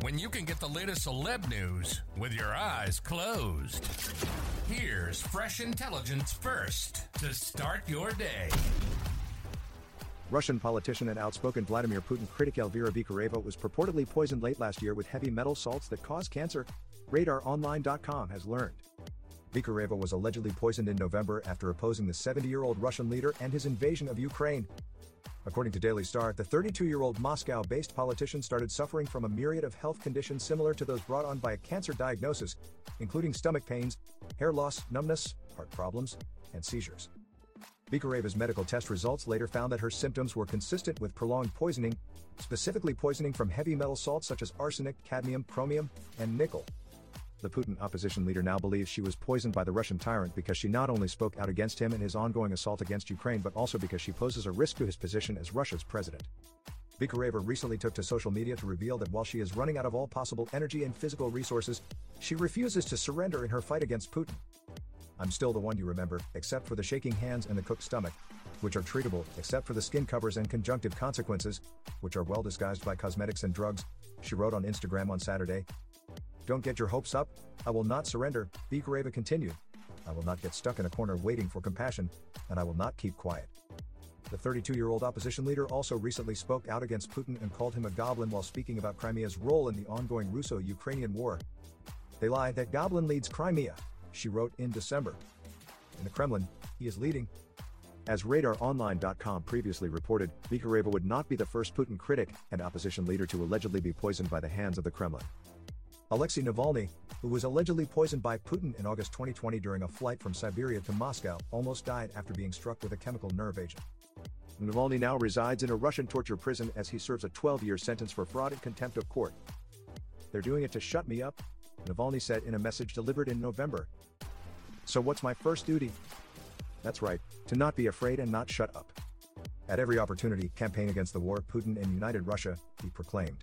when you can get the latest celeb news with your eyes closed? Here's fresh intelligence first to start your day. Russian politician and outspoken Vladimir Putin critic Elvira Vikhareva was purportedly poisoned late last year with heavy metal salts that cause cancer, RadarOnline.com has learned. Vikhareva was allegedly poisoned in November after opposing the 70-year-old Russian leader and his invasion of Ukraine. According to Daily Star, the 32-year-old Moscow-based politician started suffering from a myriad of health conditions similar to those brought on by a cancer diagnosis, including stomach pains, hair loss, numbness, heart problems, and seizures. Vikhareva's medical test results later found that her symptoms were consistent with prolonged poisoning, specifically poisoning from heavy metal salts such as arsenic, cadmium, chromium, and nickel. The Putin opposition leader now believes she was poisoned by the Russian tyrant because she not only spoke out against him in his ongoing assault against Ukraine but also because she poses a risk to his position as Russia's president. Vikhareva recently took to social media to reveal that while she is running out of all possible energy and physical resources, she refuses to surrender in her fight against Putin. I'm still the one you remember, except for the shaking hands and the cooked stomach, which are treatable except for the skin covers and conjunctive consequences, which are well disguised by cosmetics and drugs, she wrote on Instagram on Saturday. Don't get your hopes up, I will not surrender, Vikhareva continued. I will not get stuck in a corner waiting for compassion, and I will not keep quiet. The 32 year old opposition leader also recently spoke out against Putin and called him a goblin while speaking about Crimea's role in the ongoing Russo Ukrainian war. They lie that Goblin leads Crimea, she wrote in December. In the Kremlin, he is leading. As RadarOnline.com previously reported, Vikhareva would not be the first Putin critic and opposition leader to allegedly be poisoned by the hands of the Kremlin. Alexei Navalny, who was allegedly poisoned by Putin in August 2020 during a flight from Siberia to Moscow, almost died after being struck with a chemical nerve agent. Navalny now resides in a Russian torture prison as he serves a 12 year sentence for fraud and contempt of court. They're doing it to shut me up, Navalny said in a message delivered in November. So, what's my first duty? That's right, to not be afraid and not shut up. At every opportunity, campaign against the war, Putin and United Russia, he proclaimed.